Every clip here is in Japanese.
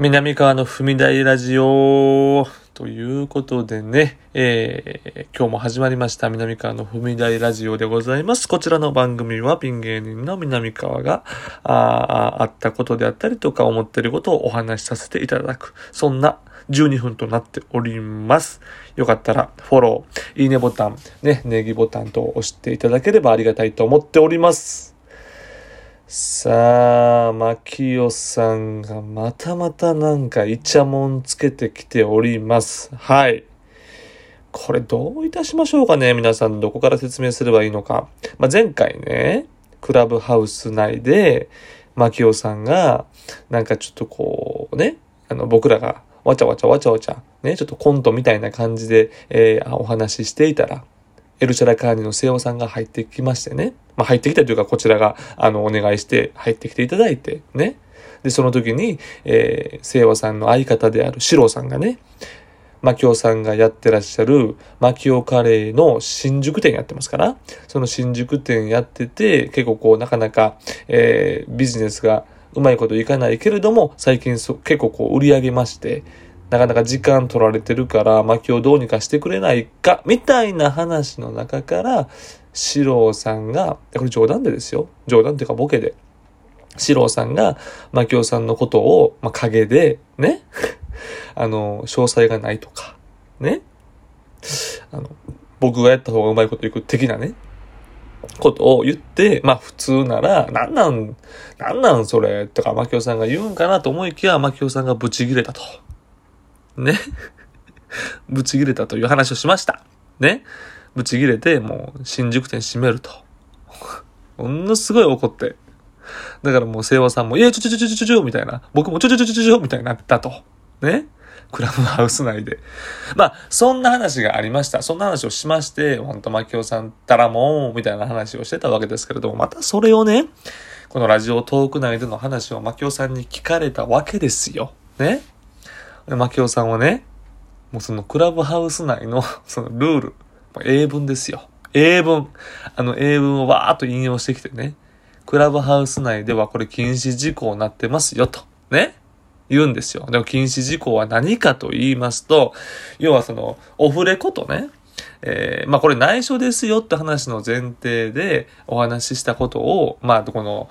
南川の踏み台ラジオということでね、えー、今日も始まりました南川の踏み台ラジオでございます。こちらの番組はピン芸人の南川がああったことであったりとか思ってることをお話しさせていただく、そんな12分となっております。よかったらフォロー、いいねボタン、ね、ネギボタンと押していただければありがたいと思っております。さあ、マキオさんがまたまたなんかイチャモンつけてきております。はい。これどういたしましょうかね皆さんどこから説明すればいいのか。まあ、前回ね、クラブハウス内で、マキオさんが、なんかちょっとこうね、あの僕らがわちゃわちゃわちゃわちゃ、ね、ちょっとコントみたいな感じで、えー、お話ししていたら、エルシャラカーニの瀬尾さんが入ってきましてね。まあ、入ってきたというか、こちらが、あの、お願いして入ってきていただいて、ね。で、その時に、えー、瀬尾さんの相方であるシロさんがね、マキオさんがやってらっしゃるマキオカレーの新宿店やってますから、その新宿店やってて、結構こう、なかなか、えー、ビジネスがうまいこといかないけれども、最近そ結構こう売り上げまして、なかなか時間取られてるから、薪をどうにかしてくれないか、みたいな話の中から、四郎さんが、これ冗談でですよ。冗談っていうかボケで。四郎さんが、牧雄さんのことを、まあ、陰で、ね。あの、詳細がないとか、ね。あの、僕がやった方がうまいこといく的なね。ことを言って、まあ普通なら、なんなん、なんなんそれとか、牧雄さんが言うんかなと思いきや、牧雄さんがブチギレたと。ね。ぶち切れたという話をしました。ね。ぶち切れて、もう、新宿店閉めると。ものすごい怒って。だからもう、清和さんも、いや、ちょちょちょちょちょちょ、みたいな。僕もちょちょちょちょちょ、みたいになったと。ね。クラブハウス内で。まあ、そんな話がありました。そんな話をしまして、ほんと、牧雄さんたらもう、みたいな話をしてたわけですけれども、またそれをね、このラジオトーク内での話を牧雄さんに聞かれたわけですよ。ね。で、牧雄さんはね、もうそのクラブハウス内の そのルール、英文ですよ。英文。あの英文をわーっと引用してきてね。クラブハウス内ではこれ禁止事項になってますよと。ね。言うんですよ。でも禁止事項は何かと言いますと、要はその、オフレコとね、えー、まあこれ内緒ですよって話の前提でお話ししたことを、まあこの、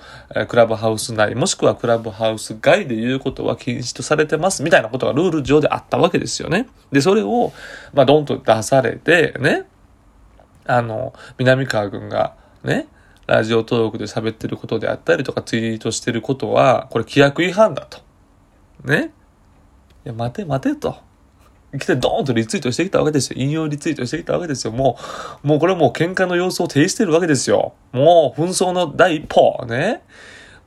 クラブハウス内、もしくはクラブハウス外で言うことは禁止とされてますみたいなことがルール上であったわけですよね。で、それを、まあドンと出されて、ね、あの、南川君がね、ラジオトークで喋ってることであったりとかツイートしてることは、これ規約違反だと。ね。いや、待て待てと。来てドーンとリツイートしてきたわけですよ。引用リツイートしてきたわけですよ。もう、もうこれもう喧嘩の様子を呈してるわけですよ。もう紛争の第一歩。ね。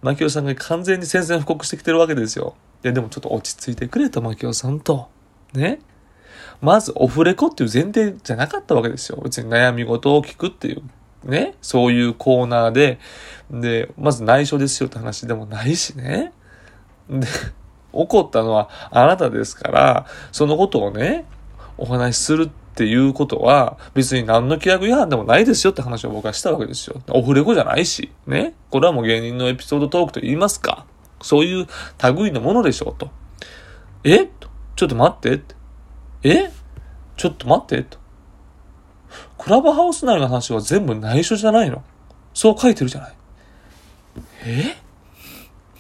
牧雄さんが完全に宣戦布告してきてるわけですよ。いや、でもちょっと落ち着いてくれと、牧雄さんと。ね。まず、オフレコっていう前提じゃなかったわけですよ。別に悩み事を聞くっていう。ね。そういうコーナーで。で、まず内緒ですよって話でもないしね。で、怒ったのはあなたですから、そのことをね、お話しするっていうことは、別に何の規約違反でもないですよって話を僕はしたわけですよ。オフレコじゃないし、ね。これはもう芸人のエピソードトークと言いますか。そういう類のものでしょうと。え？ちょっと待ってって。え？ちょっと待ってと。クラブハウス内の話は全部内緒じゃないの？そう書いてるじゃない。え？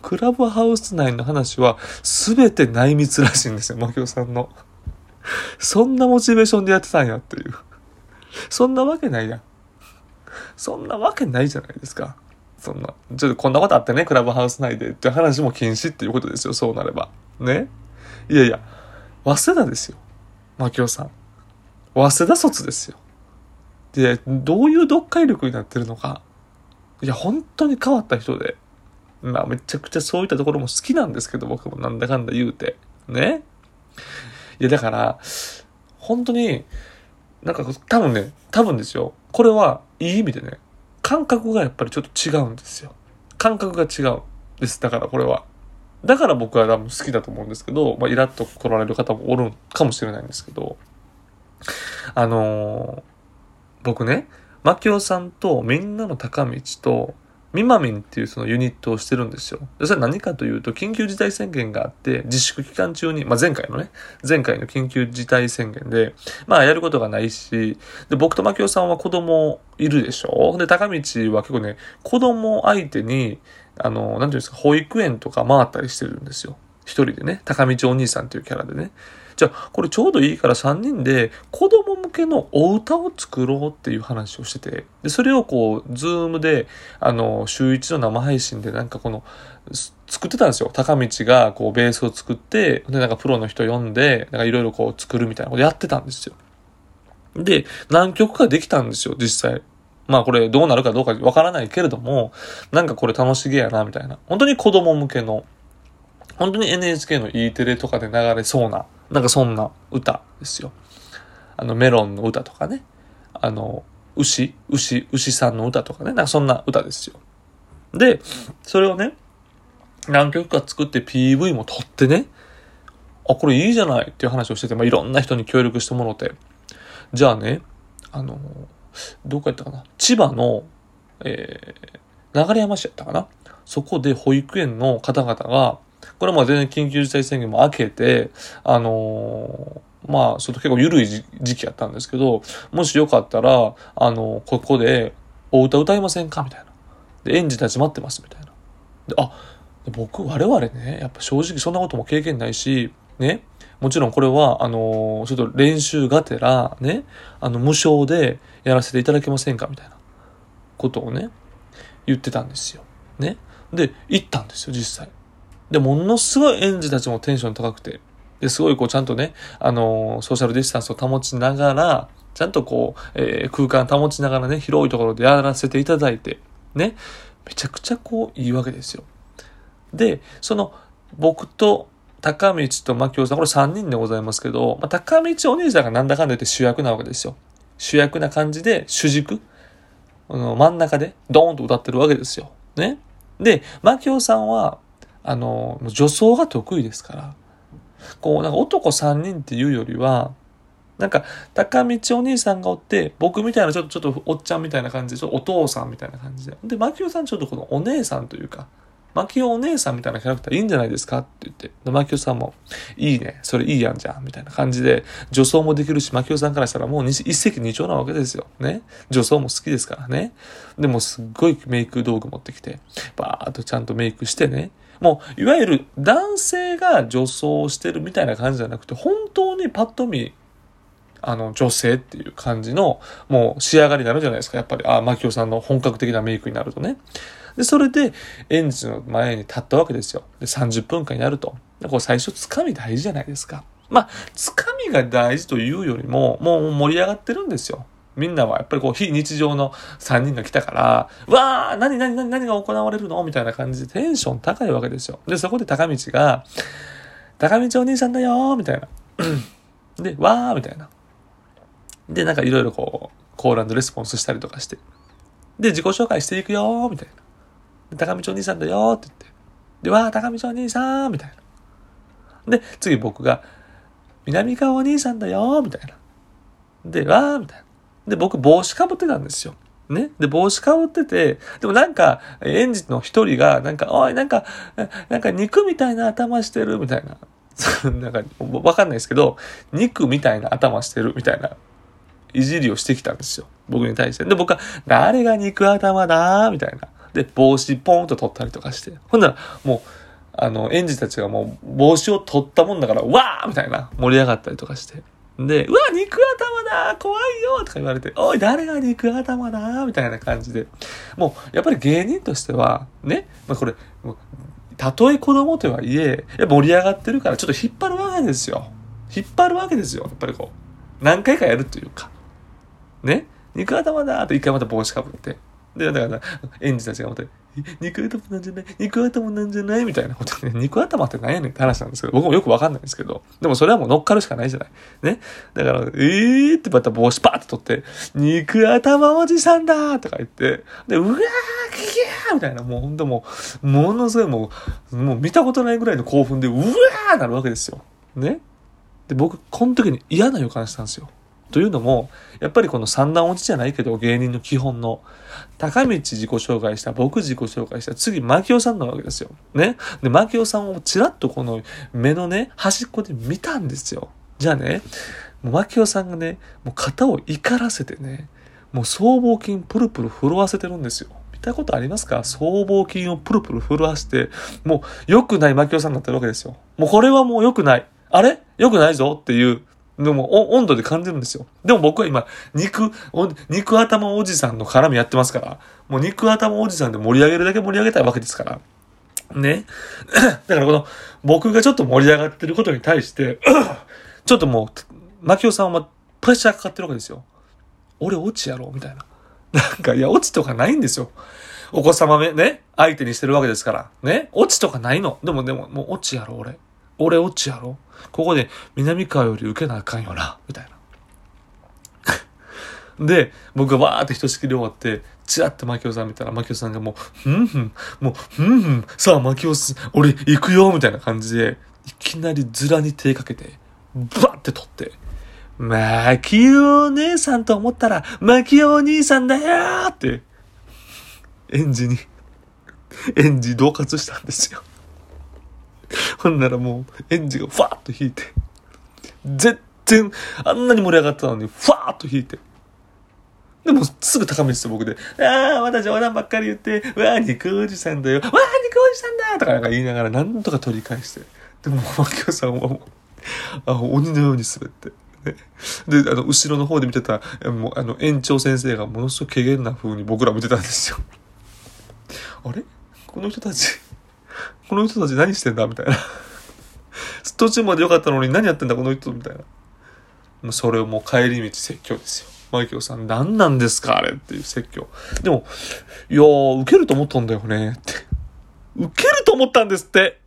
クラブハウス内の話は全て内密らしいんですよ、マキオさんの。そんなモチベーションでやってたんやっていう。そんなわけないやん。そんなわけないじゃないですか。そんな、ちょっとこんなことあってね、クラブハウス内でって話も禁止っていうことですよ、そうなれば。ね？いやいや、早稲田ですよ。マキオさん。早稲田卒ですよ。で、どういう読解力になってるのか。いや、本当に変わった人で。まあめちゃくちゃそういったところも好きなんですけど、僕もなんだかんだ言うて。ね。いやだから、本当に、なんか多分ね、多分ですよ。これはいい意味でね、感覚がやっぱりちょっと違うんですよ。感覚が違うんです。だからこれは。だから僕は多分好きだと思うんですけど、まあイラッと来られる方もおるかもしれないんですけど、あのー、僕ね、マキオさんとみんなの高道とミマミンっていうそのユニットをしてるんですよ。で、それ何かというと、緊急事態宣言があって、自粛期間中に、まあ、前回のね、前回の緊急事態宣言で、まあ、やることがないし、で、僕と牧雄さんは子供いるでしょ？で、高道は結構ね、子供相手に、あの、なんていうんですか、保育園とか回ったりしてるんですよ。一人でね、高道お兄さんっていうキャラでね。じゃあ、これちょうどいいから3人で子供向けのお歌を作ろうっていう話をしてて、で、それをこう、ズームで、あの、週一の生配信でなんかこの、作ってたんですよ。高道がこう、ベースを作って、で、なんかプロの人呼んで、なんかいろいろこう、作るみたいなことやってたんですよ。で、何曲かできたんですよ、実際。まあこれどうなるかどうかわからないけれども、なんかこれ楽しげやな、みたいな。本当に子供向けの、本当に NHK の E テレとかで流れそうな、なんかそんな歌ですよ。あの、メロンの歌とかね。あの、牛、牛、牛さんの歌とかね。なんかそんな歌ですよ。で、それをね、何曲か作って PV も撮ってね、あ、これいいじゃないっていう話をしてて、まあ、いろんな人に協力してもらって、じゃあね、あの、どこやったかな千葉の、えー、流山市やったかなそこで保育園の方々が、これも全然緊急事態宣言も明けて、あのー、まあ、ちょっと結構緩い時期やったんですけど、もしよかったら、あのー、ここでお歌歌いませんか？みたいな。で、園児たち待ってます、みたいな。で、あ、僕、我々ね、やっぱ正直そんなことも経験ないし、ね、もちろんこれは、あのー、ちょっと練習がてら、ね、あの、無償でやらせていただけませんか？みたいなことをね、言ってたんですよ。ね。で、行ったんですよ、実際。で、ものすごい園児たちもテンション高くて、で、すごいこうちゃんとね、あのー、ソーシャルディスタンスを保ちながら、ちゃんとこう、えー、空間保ちながらね、広いところでやらせていただいて、ね、めちゃくちゃこういいわけですよ。で、その、僕と高道と牧雄さん、これ3人でございますけど、まあ、高道お兄さんがなんだかんだ言って主役なわけですよ。主役な感じで、主軸、あの真ん中でドーンと歌ってるわけですよ。ね。で、牧雄さんは、あの、女装が得意ですから、こう、なんか男3人っていうよりは、なんか、高道お兄さんがおって、僕みたいなちょっと、ちょっとおっちゃんみたいな感じで、ちょっとお父さんみたいな感じで。で、牧雄さんちょっとこのお姉さんというか、牧雄お姉さんみたいなキャラクターいいんじゃないですかって言って、牧雄さんも、いいね、それいいやんじゃん、みたいな感じで、女装もできるし、牧雄さんからしたらもう一石二鳥なわけですよ。ね。女装も好きですからね。でもすっごいメイク道具持ってきて、バーっとちゃんとメイクしてね。もう、いわゆる男性が女装してるみたいな感じじゃなくて、本当にパッと見、あの、女性っていう感じの、もう仕上がりになるじゃないですか。やっぱり、あ、マキオさんの本格的なメイクになるとね。で、それで、園児の前に立ったわけですよ。で、30分間やると。でこう最初、つかみ大事じゃないですか。まあ、つかみが大事というよりも、もう盛り上がってるんですよ。みんなはやっぱりこう非日常の3人が来たから、わー何何何何が行われるの？みたいな感じでテンション高いわけですよ。で、そこで高道が、高道お兄さんだよみたいな。で、わーみたいな。で、なんかいろいろこう、コーラルレスポンスしたりとかして。で、自己紹介していくよみたいな。高道お兄さんだよって言って。で、わー、高道お兄さんみたいな。で、次僕が、南川お兄さんだよみたいな。で、わーみたいな。で、僕帽子かぶってたんですよ。ね。で、帽子かぶってて、でもなんか、園児の一人が、なんか、おい、なんか、なんか肉みたいな頭してるみたいな。なんか、わかんないですけど、肉みたいな頭してるみたいな、いじりをしてきたんですよ。僕に対して。で、僕は、誰が肉頭だみたいな。で、帽子ポンと取ったりとかして。ほんなら、もう、あの、園児たちがもう帽子を取ったもんだから、わーみたいな盛り上がったりとかして。で、うわ、肉頭だ怖いよとか言われて、おい、誰が肉頭だみたいな感じで。もう、やっぱり芸人としては、ね、まあ、これ、たとえ子供とはいえ、盛り上がってるからちょっと引っ張るわけですよ。引っ張るわけですよ。やっぱりこう、何回かやるというか。ね肉頭だって一回また帽子かぶって。で、だから、園児たちがまた、肉頭なんじゃない肉頭なんじゃないみたいなことね。肉頭って何？やねんって話なんですけど、僕もよくわかんないんですけど、でもそれはもう乗っかるしかないじゃない。ね？だから、えーってまた帽子パーって取って、肉頭おじさんだとか言って、で、うわー、キャーみたいな、もうほんともう、ものすごいもう、もう見たことないぐらいの興奮で、うわーなるわけですよ。ね？で、僕、この時に嫌な予感したんですよ。というのも、やっぱりこの三段落ちじゃないけど、芸人の基本の、高道自己紹介した、僕自己紹介した、次、牧雄さんなわけですよ。ね。で、牧雄さんをちらっとこの目のね、端っこで見たんですよ。じゃあね、もう牧雄さんがね、もう肩を怒らせてね、もう僧帽筋プルプル震わせてるんですよ。見たことありますか？僧帽筋をプルプル震わして、もう良くない牧雄さんになってるわけですよ。もうこれはもう良くない。あれ？良くないぞっていうでも、温度で感じるんですよ。でも僕は今、肉、肉頭おじさんの絡みやってますから、もう肉頭おじさんで盛り上げるだけ盛り上げたいわけですから。ね。だからこの、僕がちょっと盛り上がってることに対して、ちょっともう、マキオさんはプレッシャーかかってるわけですよ。俺落ちやろみたいな。なんか、いや、落ちとかないんですよ。お子様めね、相手にしてるわけですから。ね。落ちとかないの。でも、でも、もう落ちやろ、俺。俺落ちやろここで南川より受けなあかんよな、みたいな。で、僕がわーってひとしきり終わって、ちらって牧雄さん見たら、牧雄さんがもう、ふんふん、もう、ふんふん、さあ牧雄さん、俺行くよ、みたいな感じで、いきなりズラに手かけて、バッて取って、マキオお姉さんと思ったら、マキオお兄さんだよーって、園児に、園児同喝したんですよ。ほんならもう、園児がファーッと引いて、全然、あんなに盛り上がったのに、ファーッと引いて、でも、すぐ高めして僕で、ああ、まだ冗談ばっかり言って、わあ、肉おじさんだよ、わあ、肉おじさんだとかなんか言いながら、なんとか取り返して。でも、マキオさんはもう、あ鬼のように滑って。で、あの、後ろの方で見てた、もう、あの、園長先生がものすごく怪げな風に僕ら見てたんですよ。あれ？この人たち、この人たち何してんだみたいな。途中まで良かったのに何やってんだこの人みたいな。それをもう帰り道説教ですよ。マイケルさん、何なんですかあれっていう説教。でも、いやー、受けると思ったんだよねって。受けると思ったんですって